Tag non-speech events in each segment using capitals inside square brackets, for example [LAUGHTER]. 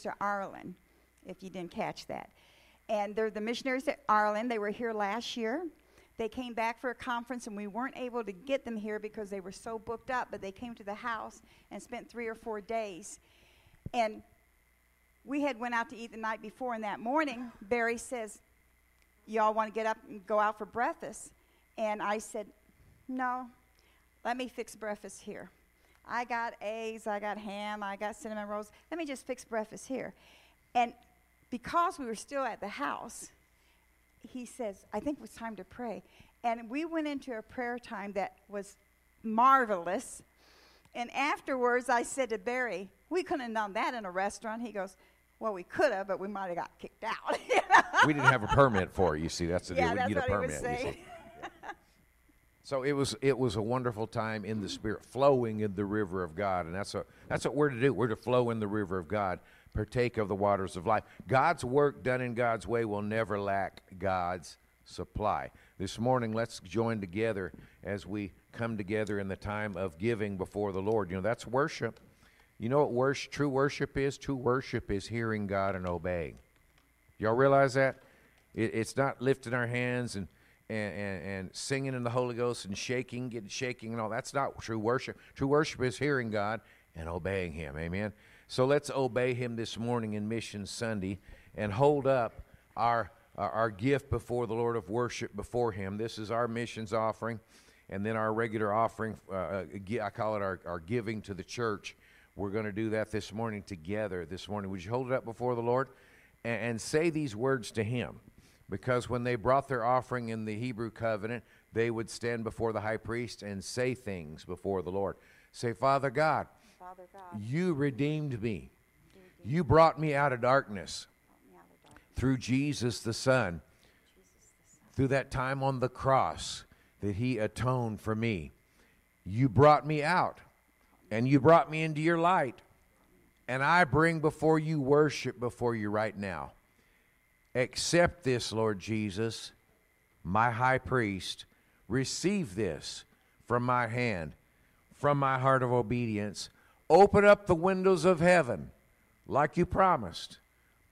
to Ireland, if you didn't catch that. And they're the missionaries at Ireland. They were here last year. They came back for a conference, and we weren't able to get them here because they were so booked up. But they came to the house and spent three or four days. And we had went out to eat the night before, and that morning, Barry says, "Y'all want to get up and go out for breakfast?" And I said, "No, let me fix breakfast here. I got eggs, I got ham, I got cinnamon rolls. Let me just fix breakfast here." And because we were still at the house, he says, I think it was time to pray. And we went into a prayer time that was marvelous. And afterwards, I said to Barry, We couldn't have done that in a restaurant. He goes, Well, we could have, but we might have got kicked out. [LAUGHS] we didn't have a permit for it. You see, that's the yeah, deal. We that's need a permit. [LAUGHS] was you saying. see. So it was it was a wonderful time in the spirit, flowing in the river of God, and that's what that's what we're to do. We're to flow in the river of God, partake of the waters of life. God's work done in God's way will never lack God's supply. This morning, let's join together as we come together in the time of giving before the Lord. You know that's worship. You know what worship, true worship is? True worship is hearing God and obeying. Y'all realize that? It, it's not lifting our hands and, and, and, and singing in the Holy Ghost and shaking, getting shaking and all. That's not true worship. True worship is hearing God and obeying Him. Amen. So let's obey Him this morning in Mission Sunday and hold up our our, gift before the Lord of worship before Him. This is our missions offering, and then our regular offering. Uh, uh, I call it our, our giving to the church. We're going to do that this morning together. This morning, would you hold it up before the Lord and, and say these words to Him? Because when they brought their offering in the Hebrew covenant, they would stand before the high priest and say things before the Lord. Say, Father God, Father God, you redeemed me. You brought me out of darkness me out of darkness. through Jesus the Son, through that time on the cross that He atoned for me. You brought me out and you brought me into your light. And I bring before you worship before you right now. Accept this, Lord Jesus, my high priest. Receive this from my hand, from my heart of obedience. Open up the windows of heaven like you promised.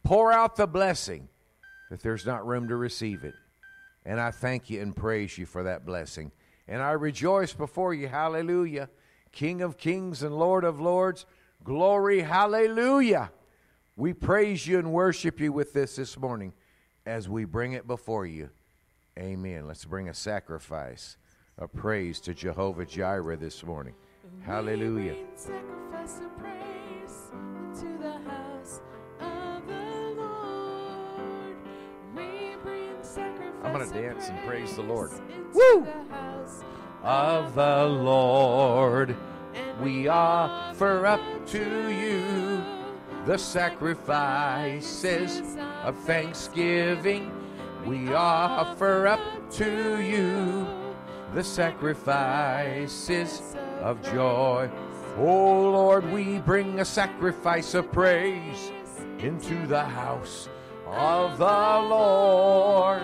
Pour out the blessing that there's not room to receive it. And I thank you and praise you for that blessing. And I rejoice before you. Hallelujah. King of kings and Lord of lords. Glory. Hallelujah. We praise you and worship you with this this morning as we bring it before you. Amen. Let's bring a sacrifice of praise to Jehovah Jireh this morning. Hallelujah. We bring sacrifice of praise into the house of the Lord. We bring sacrifice I'm gonna dance and praise the Lord. Woo! the house of the Lord. and We offer up to you the sacrifices of thanksgiving. We offer up to you the sacrifices of joy. Oh Lord, we bring a sacrifice of praise into the house of the Lord.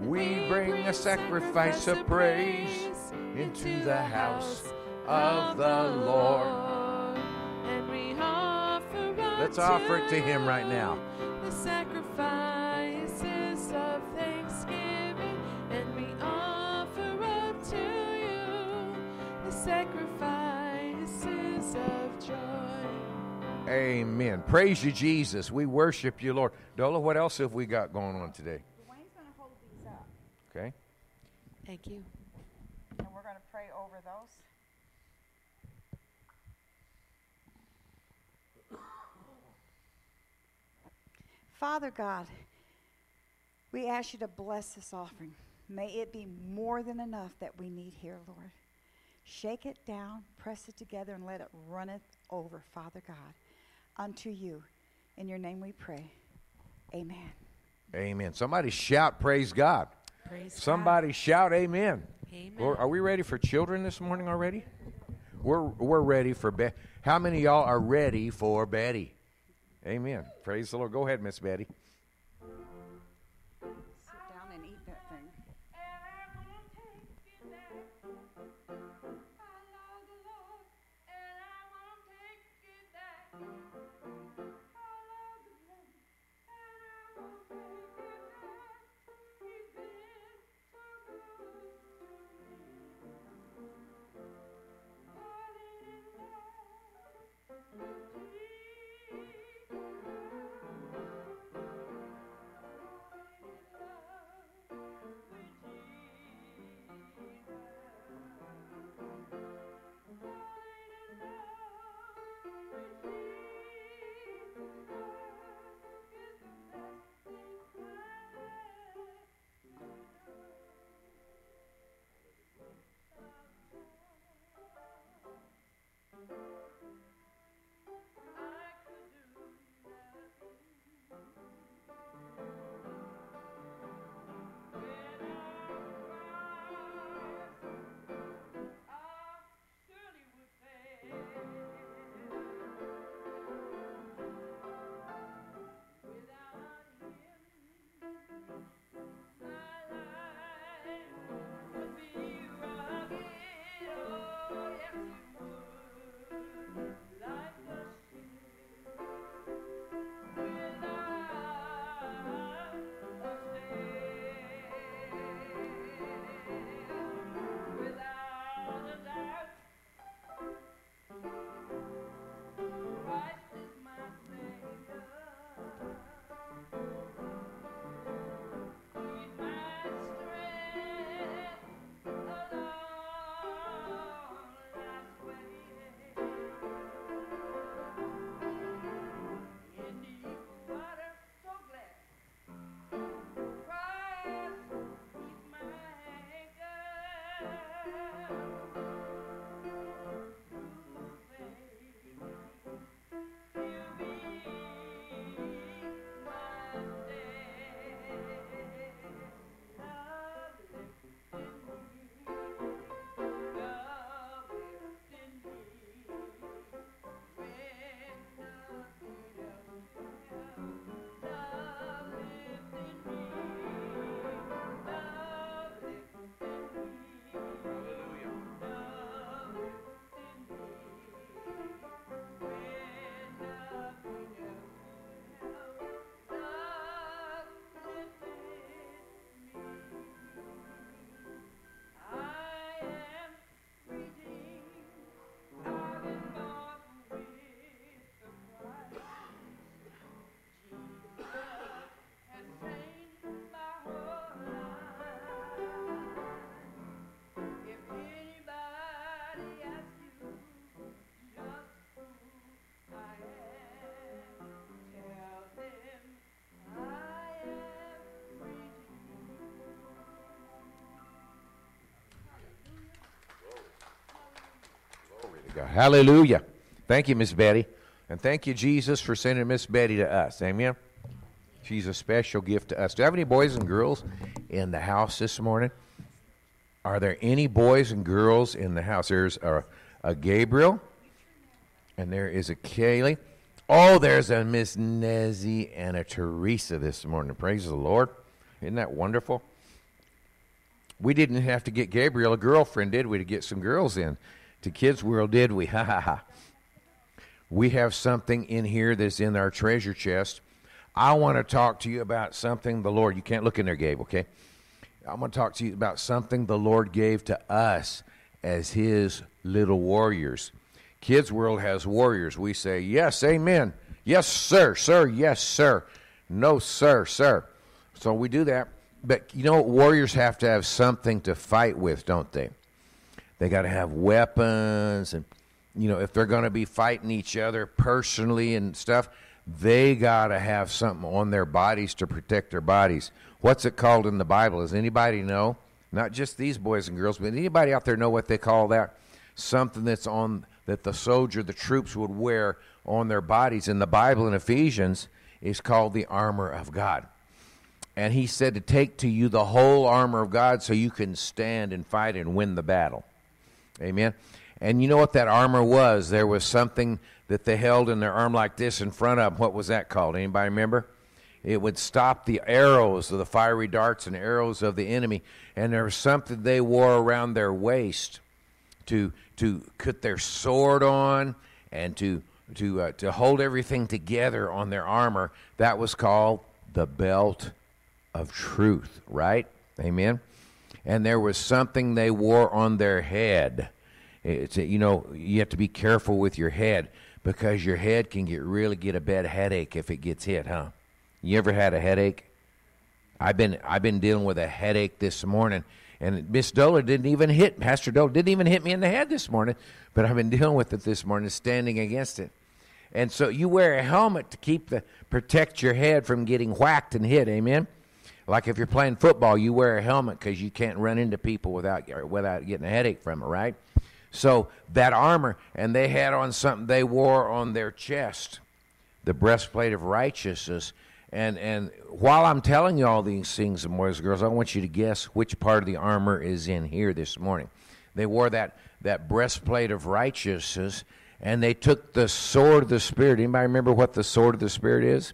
We bring a sacrifice of praise into the house of the Lord. Let's offer it to Him right now. The sacrifices of thanksgiving, and we offer up to you the sacrifices of joy. Amen. Praise you, Jesus. We worship you, Lord. Dola, what else have we got going on today? Dwayne's going to hold these up, Okay. Thank you. and we're going to pray over those. Father God, we ask you to bless this offering. May it be more than enough that we need here, Lord. Shake it down, press it together, and let it runneth over, Father God, unto you. In your name we pray. Amen. Amen. Somebody shout, Praise God. Praise Somebody shout, Amen. Amen. Lord, are we ready for children this morning already? We're, we're ready for Betty. How many of y'all are ready for Betty? Amen. Praise the Lord. Go ahead, Miss Betty. God. Hallelujah. Thank you, Miss Betty. And thank you, Jesus, for sending Miss Betty to us. Amen. She's a special gift to us. Do you have any boys and girls in the house this morning? Are there any boys and girls in the house? There's a, a Gabriel, and there is a Kaylee. Oh, there's a Miss Nezzy and a Teresa this morning. Praise the Lord. Isn't that wonderful? We didn't have to get Gabriel a girlfriend, did we, to get some girls in to Kids World, did we? [LAUGHS] Ha ha ha. We have something in here that's in our treasure chest. I want to talk to you about something the Lord, you can't look in there, Gabe, okay? I'm going to talk to you about something the Lord gave to us as His little warriors. Kids World has warriors. We say, Yes, amen. Yes, sir, sir, yes, sir. No, sir, sir. So we do that. But you know, warriors have to have something to fight with, don't they? They got to have weapons, and you know, if they're going to be fighting each other personally and stuff, they got to have something on their bodies to protect their bodies. What's it called in the Bible? Does anybody know? Not just these boys and girls, but anybody out there know what they call that? Something that's on that the soldier, the troops would wear on their bodies in the Bible in Ephesians is called the armor of God. And he said to take to you the whole armor of God so you can stand and fight and win the battle. Amen. And you know what that armor was? There was something that they held in their arm like this in front of them. What was that called? Anybody remember? It would stop the arrows of the fiery darts and arrows of the enemy. And there was something they wore around their waist to to put their sword on and to to uh, to hold everything together on their armor. That was called the belt of truth, right? Amen. And there was something they wore on their head. It's you know you have to be careful with your head because your head can get really get a bad headache if it gets hit, huh? You ever had a headache? I've been I've been dealing with a headache this morning, and Miss Dola didn't even hit Pastor Dola didn't even hit me in the head this morning, but I've been dealing with it this morning, standing against it. And so you wear a helmet to keep the protect your head from getting whacked and hit. Amen. Like if you're playing football, you wear a helmet because you can't run into people without without getting a headache from it, right? So that armor, and they had on something they wore on their chest, the breastplate of righteousness. And and while I'm telling you all these things, boys and girls, I want you to guess which part of the armor is in here this morning. They wore that that breastplate of righteousness, and they took the sword of the Spirit. Anybody remember what the sword of the Spirit is?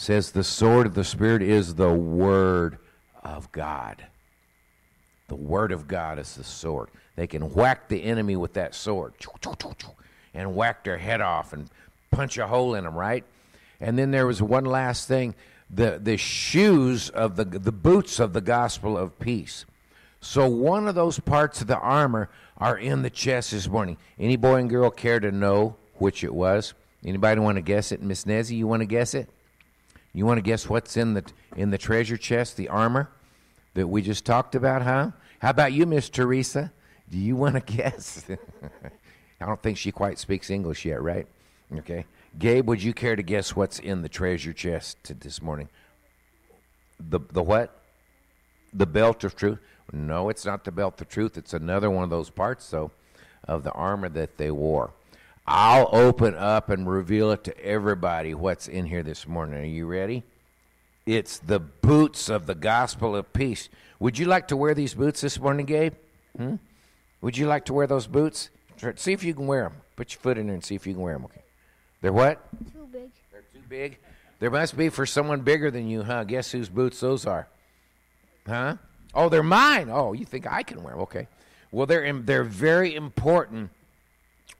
Says the sword of the Spirit is the Word of God. The Word of God is the sword. They can whack the enemy with that sword and whack their head off and punch a hole in them, right? And then there was one last thing the, the shoes of the, the boots of the gospel of peace. So one of those parts of the armor are in the chest this morning. Any boy and girl care to know which it was? Anybody want to guess it? Miss Nezzy, you want to guess it? You want to guess what's in the in the treasure chest, the armor that we just talked about, huh? How about you, Miss Teresa? Do you want to [LAUGHS] guess? I don't think she quite speaks English yet, right? Okay. Gabe, would you care to guess what's in the treasure chest this morning? The the what? The belt of truth? No, it's not the belt of truth. It's another one of those parts, though, of the armor that they wore. I'll open up and reveal it to everybody what's in here this morning. Are you ready? It's the boots of the gospel of peace. Would you like to wear these boots this morning, Gabe? Hmm? Would you like to wear those boots? See if you can wear them. Put your foot in there and see if you can wear them. Okay. They're what? Too big. They're too big. There must be for someone bigger than you, huh? Guess whose boots those are? Huh? Oh, they're mine. Oh, you think I can wear them? Okay. Well, they're they're very important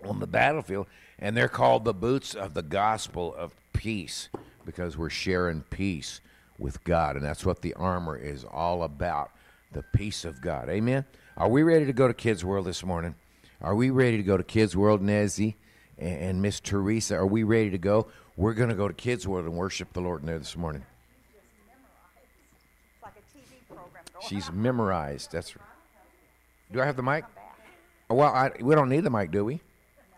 on the battlefield, and they're called the boots of the gospel of peace because we're sharing peace with God, and that's what the armor is all about the peace of God. Amen. Are we ready to go to Kids World this morning? Are we ready to go to Kids World, Nezzy and, and Miss Teresa? Are we ready to go? We're going to go to Kids World and worship the Lord in there this morning. It's like a TV program going She's memorized. That's. Do I have the mic? Well, I, we don't need the mic, do we?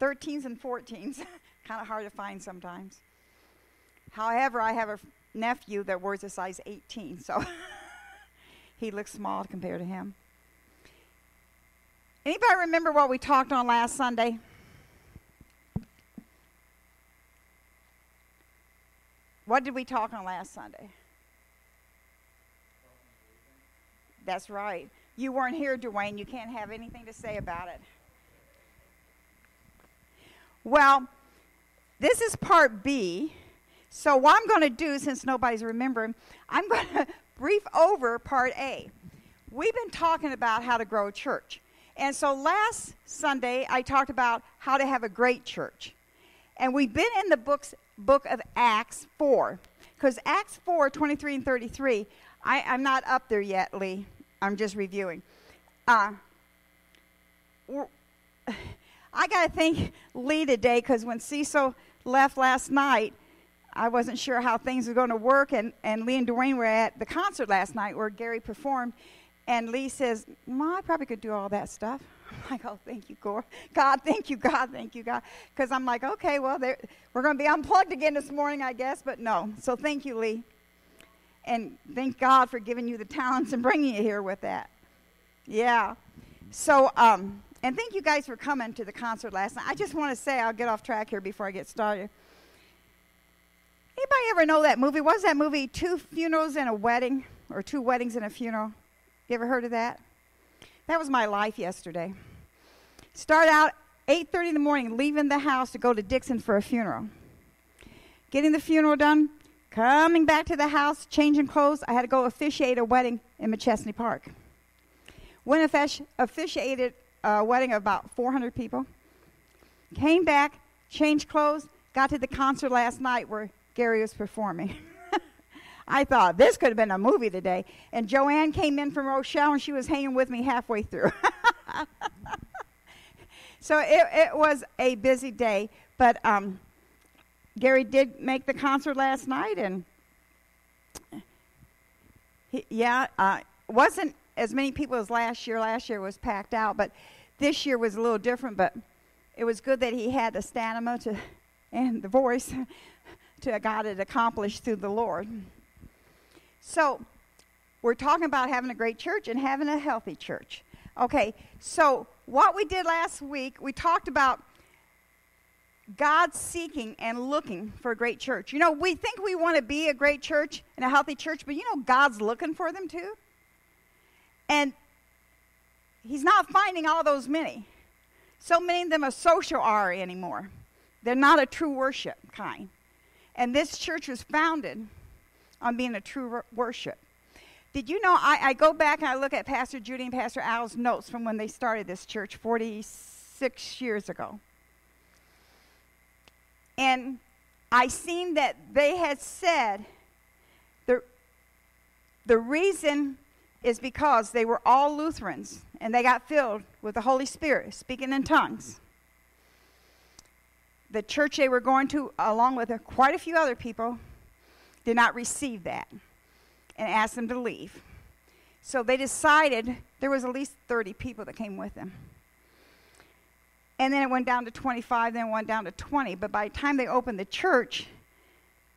13s and 14s. kind of hard to find sometimes. However, I have a nephew that wears a size 18, so [LAUGHS] he looks small compared to him. Anybody remember what we talked on last Sunday? What did we talk on last Sunday? That's right. You weren't here, Dwayne. You can't have anything to say about it. Well, this is part B. So, what I'm going to do, since nobody's remembering, I'm going [LAUGHS] to brief over part A. We've been talking about how to grow a church. And so, last Sunday, I talked about how to have a great church. And we've been in the books, book of Acts 4. Because Acts 4 23 and 33, I, I'm not up there yet, Lee. I'm just reviewing. Uh, I got to thank Lee today because when Cecil left last night, I wasn't sure how things were going to work. And, and Lee and Dwayne were at the concert last night where Gary performed. And Lee says, Ma, I probably could do all that stuff. [LAUGHS] I'm like, oh, thank you, God. God, thank you, God, thank you, God. Because I'm like, okay, well, we're going to be unplugged again this morning, I guess. But no. So thank you, Lee. And thank God for giving you the talents and bringing you here with that. Yeah. So, um, and thank you guys for coming to the concert last night. I just want to say, I'll get off track here before I get started. Anybody ever know that movie? Was that movie? Two funerals and a wedding, or two weddings and a funeral. You ever heard of that? That was my life yesterday. Start out 8:30 in the morning, leaving the house to go to Dixon for a funeral. Getting the funeral done, coming back to the house, changing clothes. I had to go officiate a wedding in Machesney Park. Went officiated a wedding of about 400 people. Came back, changed clothes, got to the concert last night where Gary was performing. [LAUGHS] I thought this could have been a movie today. And Joanne came in from Rochelle and she was hanging with me halfway through. [LAUGHS] so it, it, was a busy day. But um, Gary did make the concert last night, and he, yeah, uh, wasn't as many people as last year. Last year was packed out, but this year was a little different. But it was good that he had the stamina to and the voice [LAUGHS] to got it accomplished through the Lord. So we're talking about having a great church and having a healthy church. Okay, so what we did last week, we talked about God seeking and looking for a great church. You know, we think we want to be a great church and a healthy church, but you know, God's looking for them too. And He's not finding all those many. So many of them are social are anymore. They're not a true worship kind. And this church was founded on being a true worship. Did you know? I, I, go back and I look at Pastor Judy and Pastor Al's notes from when they started this church 46 years ago. And I seen that they had said the, the reason is because they were all Lutherans and they got filled with the Holy Spirit, speaking in tongues. The church they were going to, along with quite a few other people, did not receive that and asked them to leave. So they decided there was at least 30 people that came with them. And then it went down to 25, then it went down to 20. But by the time they opened the church,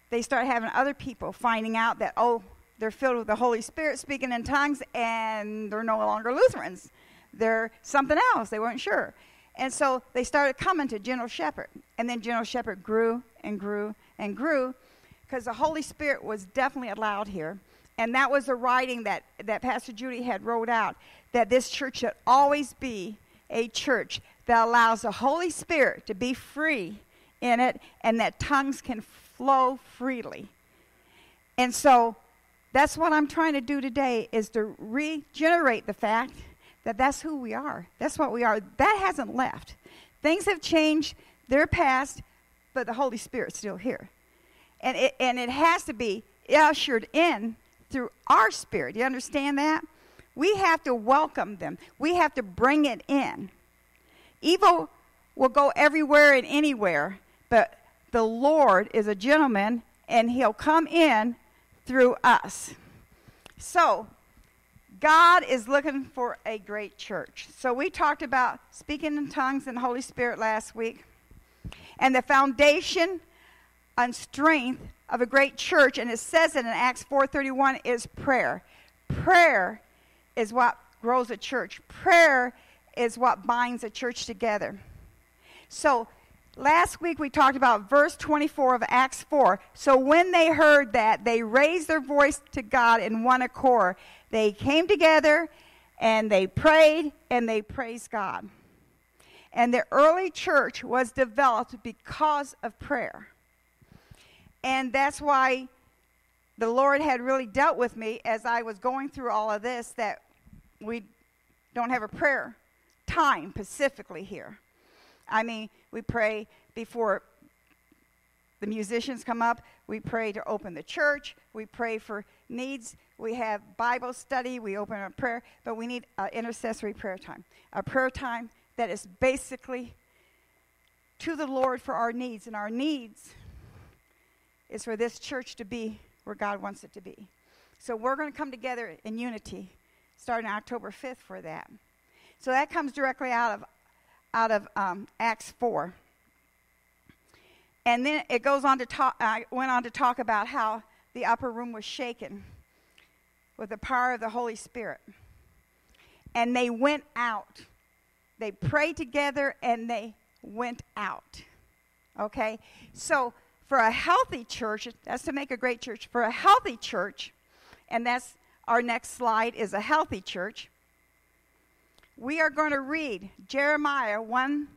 they started having other people finding out that, oh, they're filled with the Holy Spirit, speaking in tongues, and they're no longer Lutherans. They're something else. They weren't sure. And so they started coming to Gentle Shepherd. And then Gentle Shepherd grew and grew and grew because the Holy Spirit was definitely allowed here. And that was the writing that, that Pastor Judy had wrote out that this church should always be a church that allows the Holy Spirit to be free in it and that tongues can flow freely. And so that's what I'm trying to do today is to regenerate the fact that that's who we are. That's what we are. That hasn't left. Things have changed, they're past, but the Holy Spirit's still here. And it, and it has to be ushered in through our spirit. You understand that? We have to welcome them. We have to bring it in. Evil will go everywhere and anywhere, but the Lord is a gentleman and he'll come in through us. So, God is looking for a great church. So, we talked about speaking in tongues and Holy Spirit last week. And the foundation and strength of a great church, and it says it in Acts 4:31, is prayer. Prayer is what grows a church. Prayer is what binds a church together. So last week we talked about verse 24 of Acts 4. So when they heard that, they raised their voice to God in one accord. They came together and they prayed and they praised God. And the early church was developed because of prayer. And that's why the Lord had really dealt with me as I was going through all of this that we don't have a prayer time specifically here. I mean, we pray before the musicians come up. We pray to open the church. We pray for needs. We have Bible study. We open a prayer. But we need an intercessory prayer time. A prayer time that is basically to the Lord for our needs. And our needs is for this church to be where God wants it to be. So we're going to come together in unity starting October 5th for that. So that comes directly out of out of um, Acts 4. And then it goes on to talk, I went on to talk about how the upper room was shaken with the power of the Holy Spirit. And they went out. They prayed together and they went out. Okay? So for a healthy church, that's to make a great church. For a healthy church, and that's our next slide is a healthy church we are going to read Jeremiah 1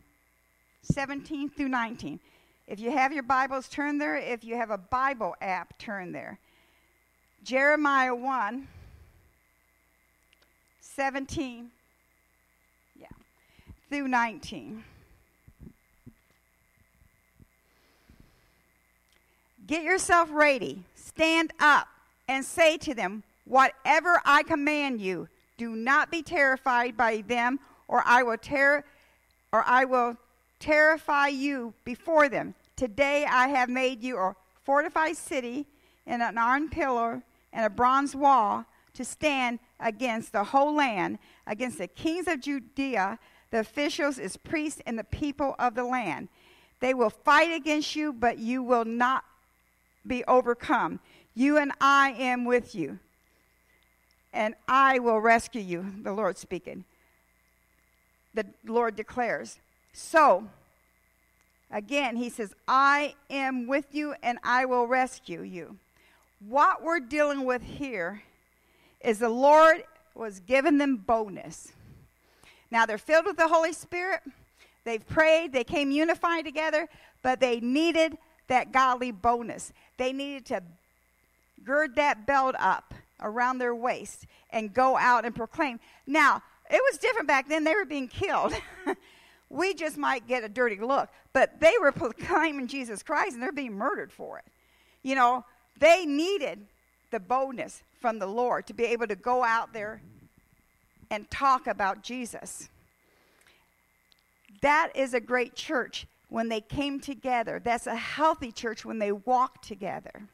17 through 19. If you have your Bibles, turn there. If you have a Bible app, turn there. Jeremiah 1 17 yeah, through 19. Get yourself ready. Stand up and say to them, Whatever I command you, do not be terrified by them, or I will ter- or I will terrify you before them. Today I have made you a fortified city and an iron pillar and a bronze wall to stand against the whole land, against the kings of Judea, the officials, its priests, and the people of the land. They will fight against you, but you will not be overcome. You and I am with you and I will rescue you, the Lord speaking. The Lord declares. So, again, he says, I am with you and I will rescue you. What we're dealing with here is the Lord was giving them boldness. Now they're filled with the Holy Spirit. They've prayed, they came unified together, but they needed that godly boldness. They needed to gird that belt up around their waist and go out and proclaim. Now, it was different back then. They were being killed. [LAUGHS] we just might get a dirty look, but they were proclaiming Jesus Christ and they're being murdered for it. You know, they needed the boldness from the Lord to be able to go out there and talk about Jesus. That is a great church when they came together. That's a healthy church when they walk together.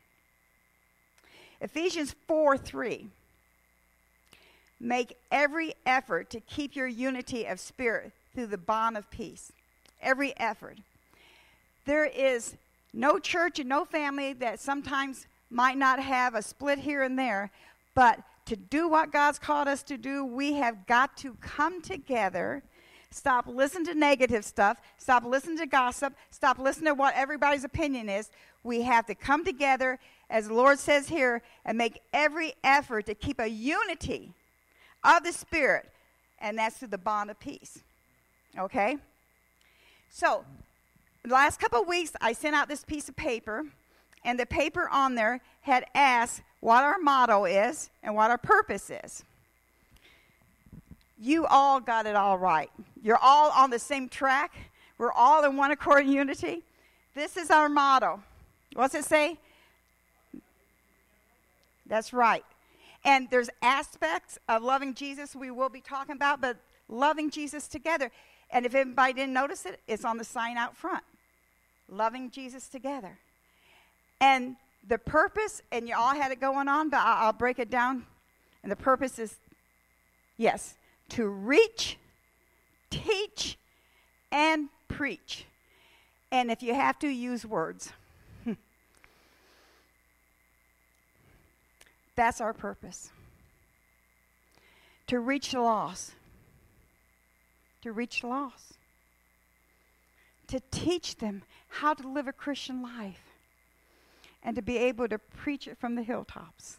Ephesians 4 3. Make every effort to keep your unity of spirit through the bond of peace. Every effort. There is no church and no family that sometimes might not have a split here and there, but to do what God's called us to do, we have got to come together. Stop listening to negative stuff. Stop listening to gossip. Stop listening to what everybody's opinion is. We have to come together as the Lord says here, and make every effort to keep a unity of the Spirit, and that's through the bond of peace. Okay? So, the last couple weeks, I sent out this piece of paper, and the paper on there had asked what our motto is and what our purpose is. You all got it all right. You're all on the same track. We're all in one accord unity. This is our motto. What's it say? That's right. And there's aspects of loving Jesus we will be talking about, but loving Jesus together. And if anybody didn't notice it, it's on the sign out front. loving Jesus together. And the purpose, and you all had it going on, but I'll, break it down. And the purpose is yes, to reach, teach, and preach. And if you have to, use words. That's our purpose. To reach the lost. To reach the lost. To teach them how to live a Christian life. And to be able to preach it from the hilltops.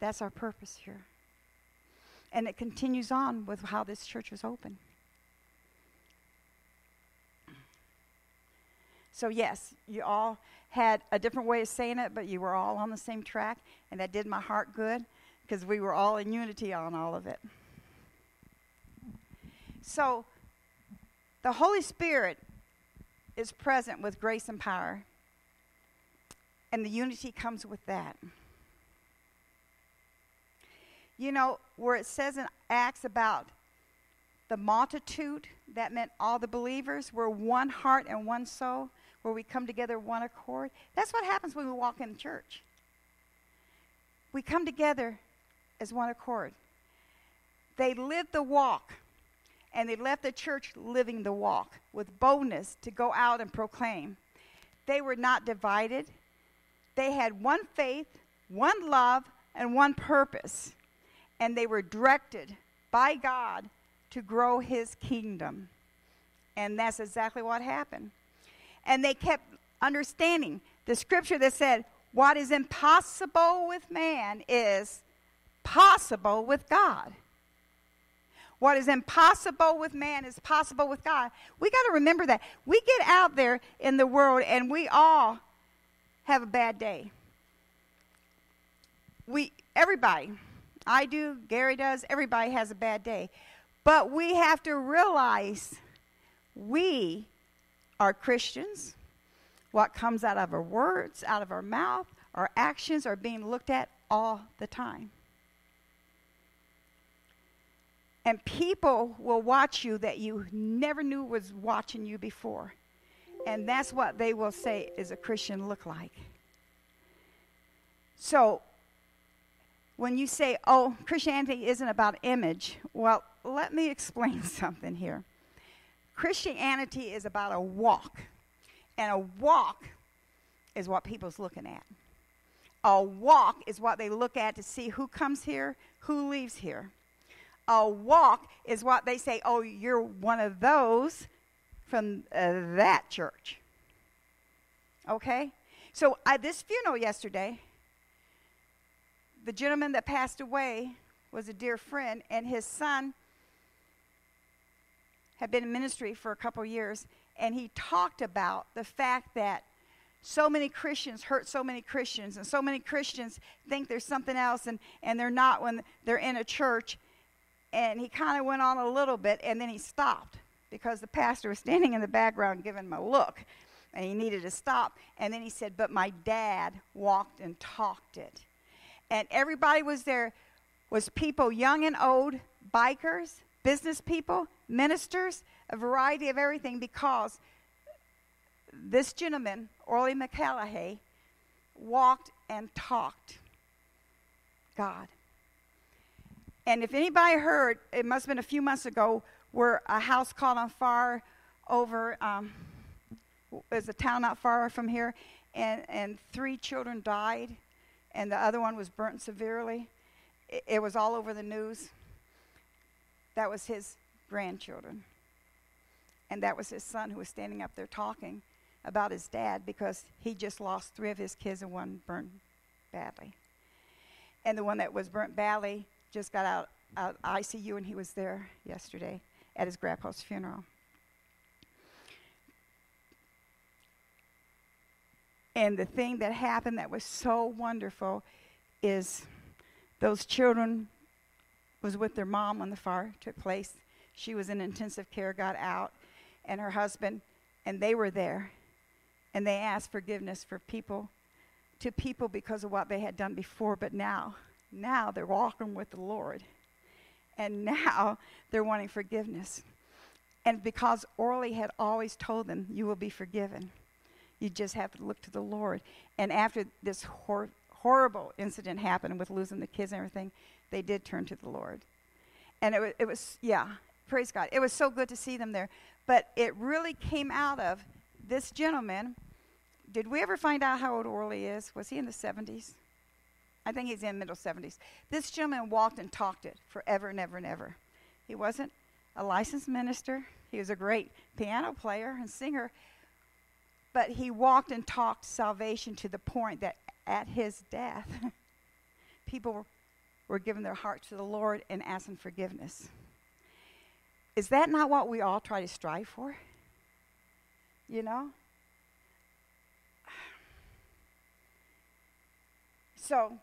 That's our purpose here. And it continues on with how this church was open. So, yes, you all had a different way of saying it, but you were all on the same track, and that did my heart good because we were all in unity on all of it. So, the Holy Spirit is present with grace and power, and the unity comes with that. You know, where it says in Acts about the multitude, that meant all the believers were one heart and one soul where we come together one accord. That's what happens when we walk in church. We come together as one accord. They lived the walk, and they left the church living the walk with boldness to go out and proclaim. They were not divided, they had one faith, one love, and one purpose. And they were directed by God to grow his kingdom. And that's exactly what happened and they kept understanding the scripture that said, What is impossible with man is possible with God. What is impossible with man is possible with God. We got to remember that. We get out there in the world and we all have a bad day. We everybody, I do, Gary does, everybody has a bad day. But we have to realize we are Christians. What comes out of our words, out of our mouth, our actions are being looked at all the time. And people will watch you that you never knew was watching you before. And that's what they will say is a Christian look like. So when you say, oh, Christianity isn't about image, well, let me [LAUGHS] explain something here. Christianity is about a walk. And a walk is what people's looking at. A walk is what they look at to see who comes here, who leaves here. A walk is what they say, oh, you're one of those from uh, that church. Okay? So, at this funeral yesterday, the gentleman that passed away was a dear friend, and his son had been in ministry for a couple years, and he talked about the fact that so many Christians hurt so many Christians, and so many Christians think there's something else, and, and they're not when they're in a church. And he kind of went on a little bit, and then he stopped because the pastor was standing in the background giving him a look, and he needed to stop. And then he said, But my dad walked and talked it. And everybody was there was people young and old, bikers, business people, ministers, a variety of everything because this gentleman, Orly McCallaghay, walked and talked God. And if anybody heard, it must have been a few months ago, where a house caught on fire over, um, there's a town not far from here, and, and three children died, and the other one was burnt severely. It, it was all over the news. That was his grandchildren. And that was his son who was standing up there talking about his dad because he just lost three of his kids and one burned badly. And the one that was burnt badly just got out of ICU and he was there yesterday at his grandpa's funeral. And the thing that happened that was so wonderful is those children was with their mom when the fire took place. She was in intensive care, got out, and her husband, and they were there. And they asked forgiveness for people, to people because of what they had done before. But now, now they're walking with the Lord. And [LAUGHS] now they're wanting forgiveness. And because Orly had always told them, You will be forgiven. You just have to look to the Lord. And after this hor- horrible incident happened with losing the kids and everything, they did turn to the Lord. And it, wa- it was, yeah, praise God. It was so good to see them there. But it really came out of this gentleman. Did we ever find out how old Orly is? Was he in the 70s? I think he's in the middle 70s. This gentleman walked and talked it forever and ever and ever. He wasn't a licensed minister. He was a great piano player and singer. But he walked and talked salvation to the point that at his death, [LAUGHS] people were, giving their heart to the Lord and asking forgiveness. Is that not what we all try to strive for? You know? So,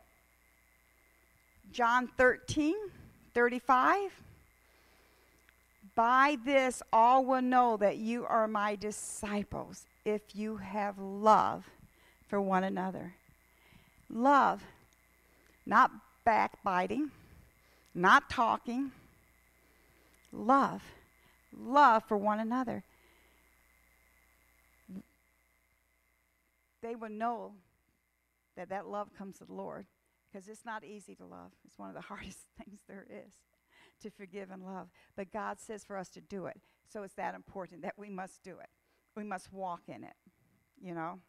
John 13, 35. By this, all will know that you are my disciples if you have love for one another. Love, not backbiting, not talking. Love, love for one another. They will know that that love comes to the Lord because it's not easy to love. It's one of the [LAUGHS] hardest things there is to forgive and love. But God says for us to do it. So it's that important that we must do it. We must walk in it, you know.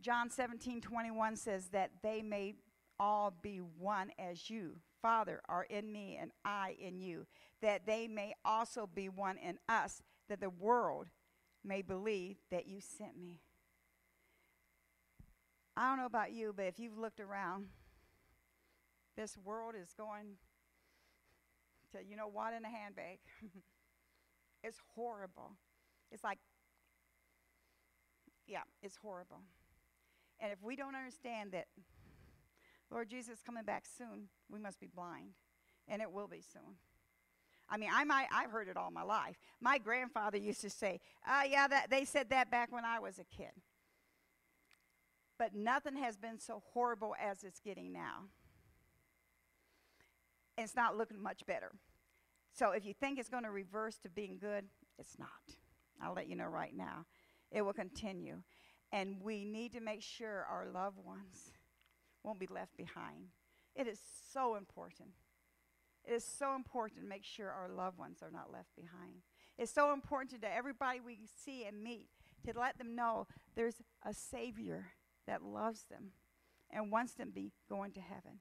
John 17, 21 says that they may all be one as you, Father, are in me and I in you, that they may also be one in us, that the world may believe that you sent me. I don't know about you, but if you've looked around, this world is going to, you know what, in a handbag. [LAUGHS] it's horrible. It's like, yeah, it's horrible. And if we don't understand that Lord Jesus coming back soon, we must be blind. And it will be soon. I mean, I might, I've heard it all my life. My grandfather used to say, uh, yeah, that, they said that back when I was a kid. But nothing has been so horrible as it's getting now. And it's not looking much better. So if you think it's going to reverse to being good, it's not. I'll let you know right now. It will continue. And we need to make sure our loved ones won't be left behind. It is so important. It is so important to make sure our loved ones are not left behind. It's so important to everybody we see and meet to let them know there's a Savior that loves them and wants them to be going to heaven.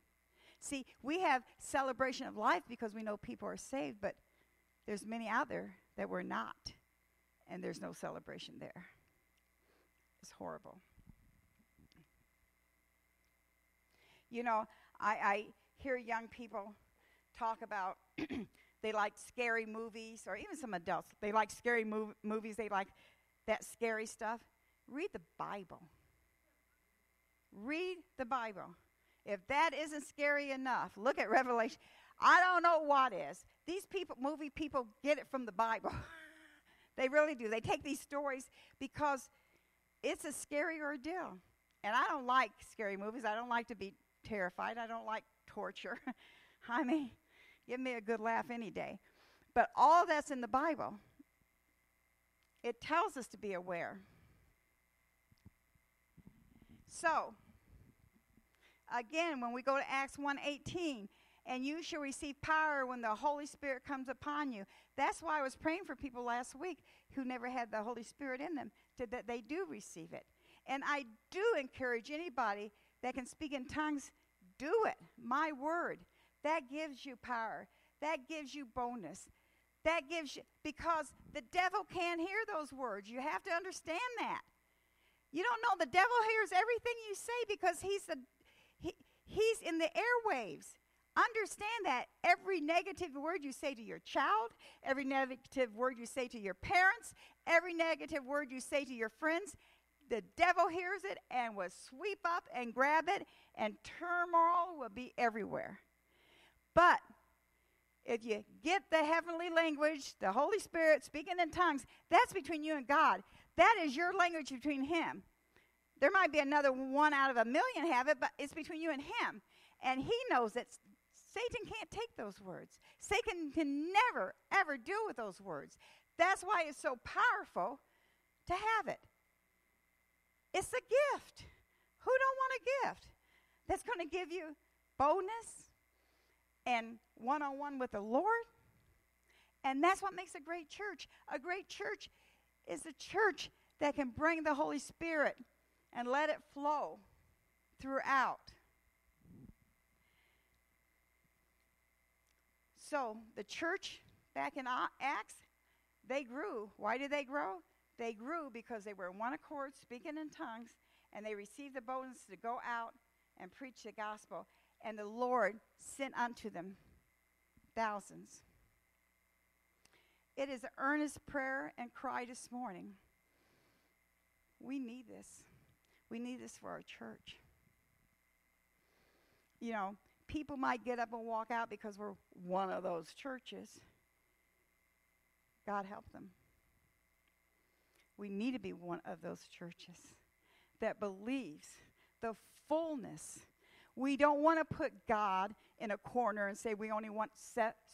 See, we have celebration of life because we know people are saved, but there's many out there that were not, and there's no celebration there. It's horrible. You know, I, I hear young people talk about [CLEARS THROAT] they like scary movies, or even some adults. They like scary mov- movies. They like that scary stuff. Read the Bible. Read the Bible. If that isn't scary enough, look at Revelation. I don't know what is. These people, movie people, get it from the Bible. [LAUGHS] they really do. They take these stories because it's a scary ordeal. And I don't like scary movies. I don't like to be terrified. I don't like torture. [LAUGHS] I mean, give me a good laugh any day. But all that's in the Bible. It tells us to be aware. So, again, when we go to Acts 1:18, and you shall receive power when the Holy Spirit comes upon you. That's why I was praying for people last week who never had the Holy Spirit in them, to, that they do receive it. And I do encourage anybody that can speak in tongues, do it. My word. That gives you power. That gives you bonus. That gives you, because the devil can't hear those words. You have to understand that. You don't know the devil hears everything you say because he's the he, he's in the airwaves. Understand that every negative word you say to your child, every negative word you say to your parents, every negative word you say to your friends, the devil hears it and will sweep up and grab it, and turmoil will be everywhere. But if you get the heavenly language, the Holy Spirit speaking in tongues, that's between you and God. That is your language between Him. There might be another one out of a million have it, but it's between you and Him. And He knows that Satan can't take those words. Satan can never, ever deal with those words. That's why it's so powerful to have it. It's a gift. Who don't want a gift that's going to give you boldness and one on one with the Lord? And that's what makes a great church. A great church is a church that can bring the Holy Spirit and let it flow throughout. So the church back in Acts, they grew. Why did they grow? They grew because they were in one accord, speaking in tongues, and they received the boldness to go out and preach the gospel. And the Lord sent unto them thousands. It is an earnest prayer and cry this morning. We need this. We need this for our church. You know, people might get up and walk out because we're one of those churches. God help them. We need to be one of those churches that believes the fullness. We don't want to put God in a corner and say we only want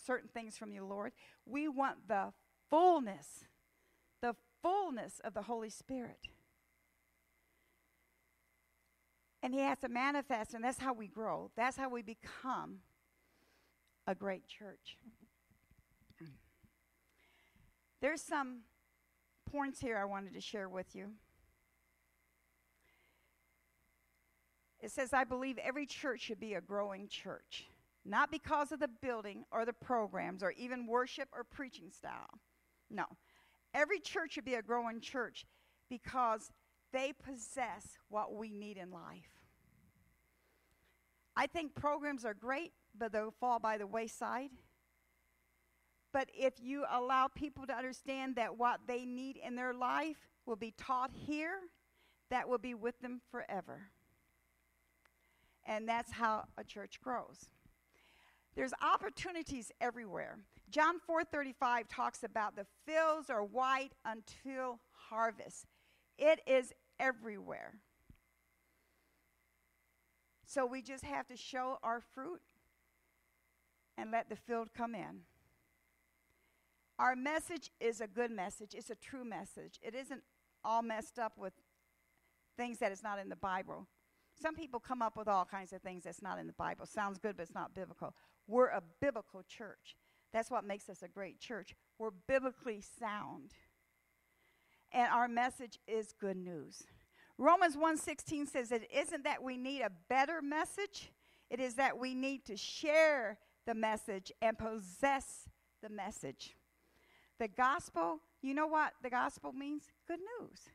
certain things from you, Lord. We want the fullness, the fullness of the Holy Spirit. And He has to manifest, and that's how we grow. That's how we become a great church. There's some points here I wanted to share with you. It says, I believe every church should be a growing church, not because of the building or the programs or even worship or preaching style. No. Every church should be a growing church because they possess what we need in life. I think programs are great, but they'll fall by the wayside. But if you allow people to understand that what they need in their life will be taught here, that will be with them forever. And that's how a church grows. There's opportunities everywhere. John 4:35 talks about the fields are white until harvest. It is everywhere. So we just have to show our fruit and let the field come in. Our message is a good message. It's a true message. It isn't all messed up with things that is not in the Bible. Some people come up with all kinds of things that's not in the Bible. Sounds good, but it's not biblical. We're a biblical church. That's what makes us a great church. We're biblically sound. And our message is good news. Romans 1:16 says it isn't that we need a better message, it is that we need to share the message and possess the message. The gospel, you know what the gospel means? Good news.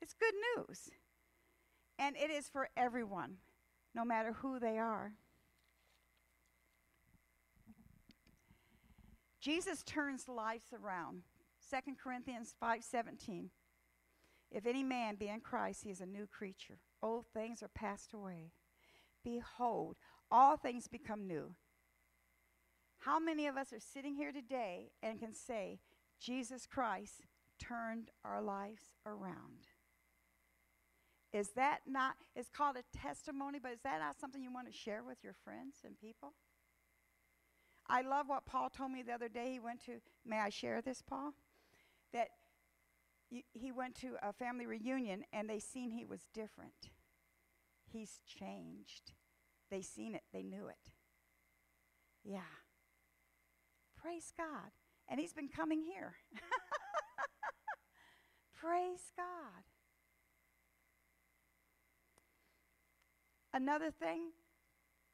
It's good news. And it is for everyone, no matter who they are. Jesus turns lives around. 2 Corinthians 5:17. If any man be in Christ, he is a new creature. Old things are passed away. Behold, all things become new. How many of us are sitting here today and can say, Jesus Christ turned our lives around? Is that not, it's called a testimony, but is that not something you want to share with your friends and people? I love what Paul told me the other day. He went to, may I share this, Paul? That he went to a family reunion and they seen he was different. He's changed. They seen it, they knew it. Yeah. Praise God. And he's been coming here. [LAUGHS] Praise God. Another thing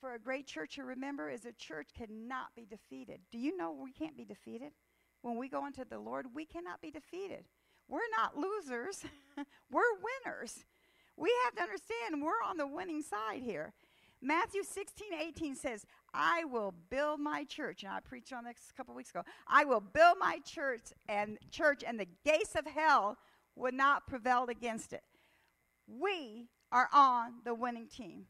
for a great church to remember is a church cannot be defeated. Do you know we can't be defeated? When we go into the Lord, we cannot be defeated. We're not losers, [LAUGHS] we're winners. We have to understand we're on the winning side here. Matthew 16, 18 says, I will build my church. And I preached on this a couple weeks ago. I will build my church and church, and the gates of hell would not prevail against it. We are on the winning team.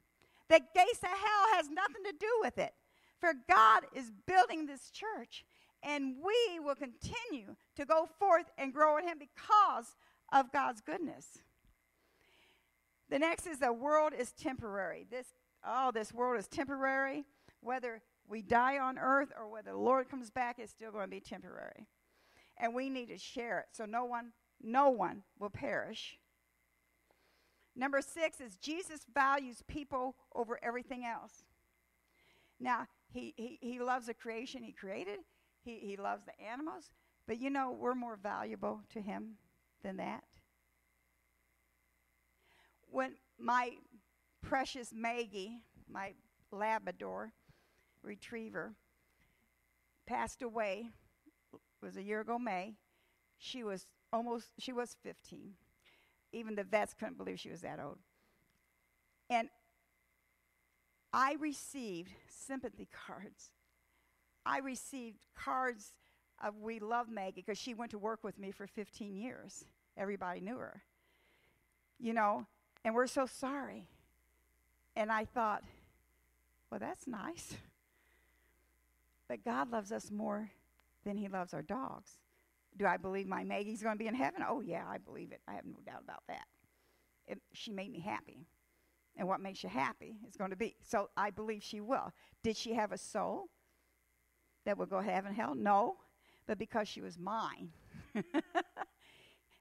The gates of hell has nothing to do with it. For God is building this church and we will continue to go forth and grow in Him because of God's goodness. The next is the world is temporary. This oh, this world is temporary. Whether we die on earth or whether the Lord comes back, it's still going to be temporary. And we need to share it so no one, no one will perish. Number six is Jesus values people over everything else. Now, he, he, he loves the creation he created, he, he loves the animals, but you know, we're more valuable to him than that. When my precious Maggie, my Labrador retriever, passed away, it was a year ago May, she was almost, she was 15. Even the vets couldn't believe she was that old. And I received sympathy cards. I received cards of We Love Maggie because she went to work with me for 15 years. Everybody knew her. You know, and we're so sorry. And I thought, well, that's nice. But God loves us more than He loves our dogs. Do I believe my Maggie's going to be in heaven? Oh, yeah, I believe it. I have no doubt about that. It, she made me happy. And what makes you happy is going to be. So I believe she will. Did she have a soul that will go to heaven hell? No. But because she was mine. [LAUGHS]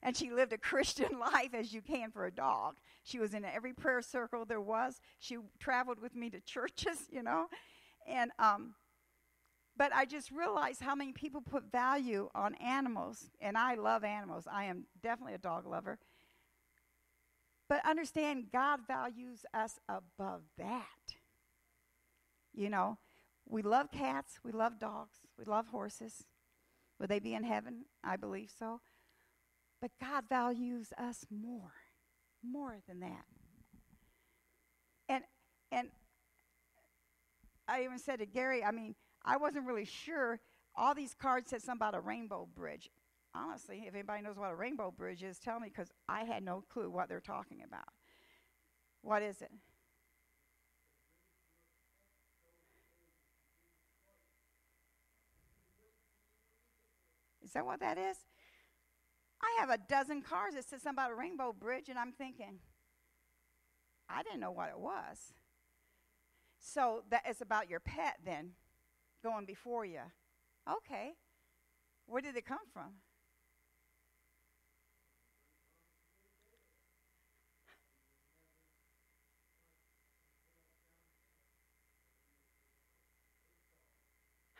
and she lived a Christian [LAUGHS] life as you can for a dog. She was in every prayer circle there was. She traveled with me to churches, [LAUGHS] you know. And um, but I just realized how many people put value on animals, and I love animals. I am definitely a dog lover. But understand, God values us above that. You know, we love cats, we love dogs, we love horses. Will they be in heaven? I believe so. But God values us more, more than that. And and I even said to Gary, I mean, I wasn't really sure. All these cards said something about a rainbow bridge. Honestly, if anybody knows what a rainbow bridge is, tell me because I had no clue what they're talking about. What is it? Is that what that is? I have a dozen cars that says something about a rainbow bridge, and I'm thinking, I didn't know what it was. So that is about your pet then going before you. Okay. Where did it come from?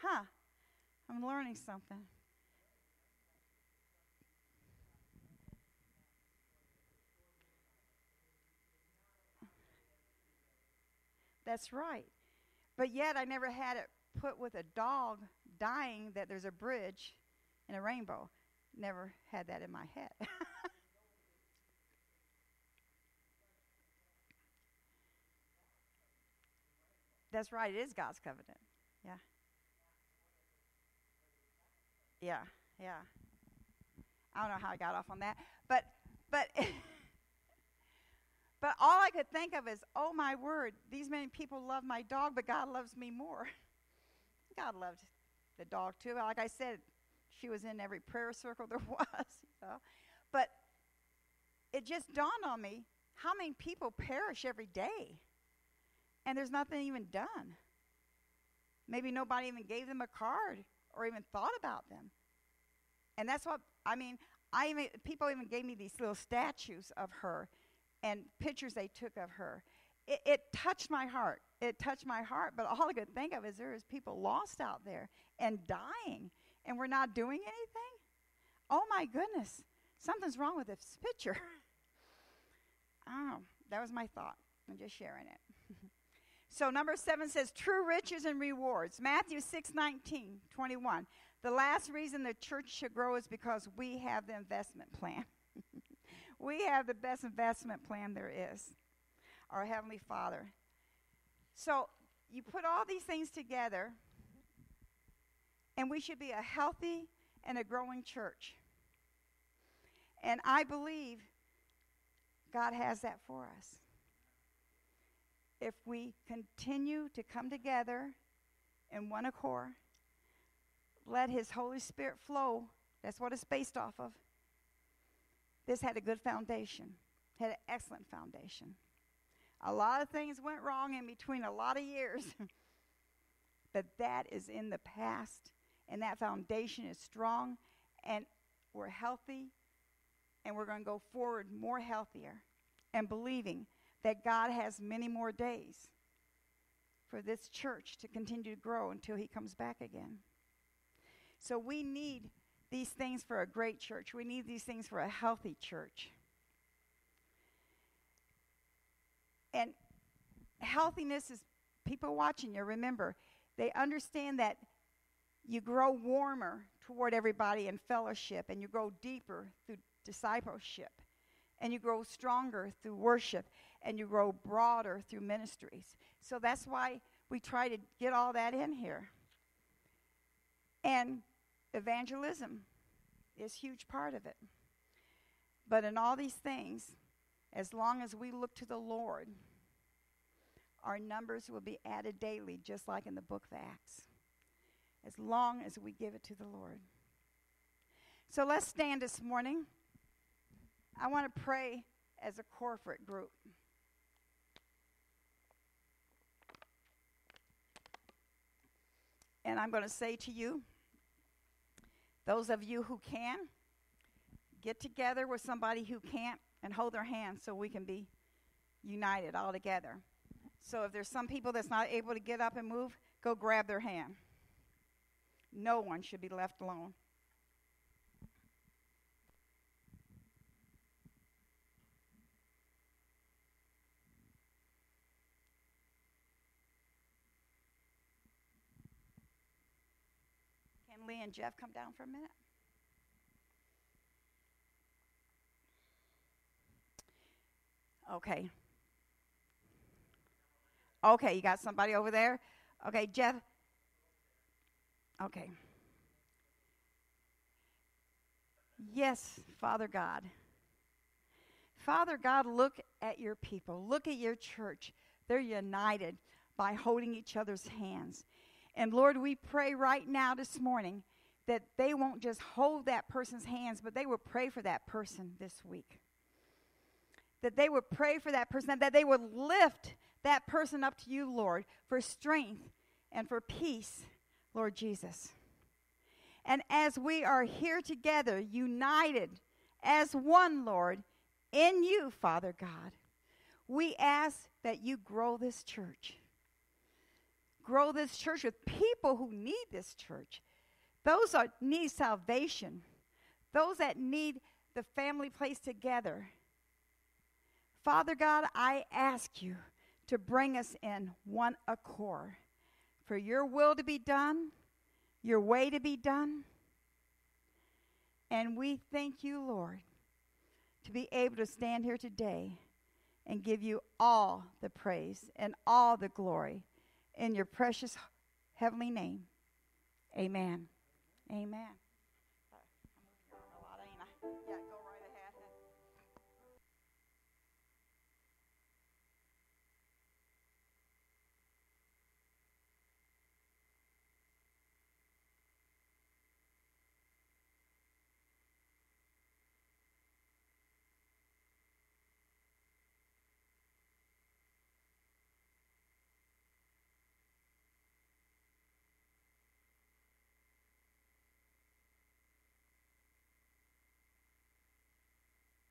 Huh. I'm learning something. That's right. But yet I never had it put with a dog dying that there's a bridge and a rainbow. Never had that in my head. [LAUGHS] That's right, it is God's covenant. Yeah. Yeah, yeah. I don't know how I got off on that. But but [LAUGHS] but all I could think of is, oh my word, these many people love my dog, but God loves me more. [LAUGHS] God loved the dog too. Like I said, she was in every prayer circle [LAUGHS] there was. You know? But it just dawned on me how many people perish every day, and there's nothing even done. Maybe nobody even gave them a card or even thought about them. And that's what I mean. I even people even gave me these little statues of her and pictures they took of her. It, it touched my heart it touched my heart. But all I could think of is there is people lost out there and dying, and we're not doing anything. Oh my goodness, something's wrong with this picture. [LAUGHS] oh, that was my thought. I'm just sharing it. [LAUGHS] so number seven says true riches and rewards. Matthew 6, 19, 21. The last reason the church should grow is because we have the investment plan. We have the best investment plan there is. Our Heavenly Father. So you put all these things together, and we should be a healthy and a growing church. And I believe God has that for us. If we continue to come together in one accord, let His Holy Spirit flow. That's what it's based off of. This had a good foundation, had an excellent foundation. A lot of things went wrong in between a lot of years. [LAUGHS] but that is in the past, and that foundation is strong, and we're healthy, and we're going to go forward more healthier and believing that God has many more days for this church to continue to grow until He comes back again. So we need these things for a great church. We need these things for a healthy church. And healthiness is people watching you. Remember, they understand that you grow warmer toward everybody in fellowship and you grow deeper through discipleship and you grow stronger through worship and you grow broader through ministries. So that's why we try to get all that in here. And evangelism is a huge part of it. But in all these things, as long as we look to the Lord, our numbers will be added daily, just like in the book of Acts, as long as we give it to the Lord. So let's stand this morning. I want to pray as a corporate group. And I'm going to say to you, those of you who can, get together with somebody who can't and hold their hand so we can be united all together. So if there's some people that's not able to get up and move, go grab their hand. No one should be left alone. And Jeff come down for a minute? Okay. Okay, you got somebody over there? Okay, Jeff. Okay. Yes, Father God. Father God, look at your people. Look at your church. They're united by holding each other's hands. And Lord, we pray right now this morning that they won't just hold that person's hands, but they will pray for that person this week. That they would pray for that person, that they would lift that person up to you, Lord, for strength and for peace, Lord Jesus. And as we are here together, united as one, Lord, in you, Father God, we ask that you grow this church. Grow this church with people who need this church. Those that need salvation. Those that need the family place together. Father God, I ask you to bring us in one accord for your will to be done, your way to be done. And we thank you, Lord, to be able to stand here today and give you all the praise and all the glory in your precious heavenly name. Amen. Amen.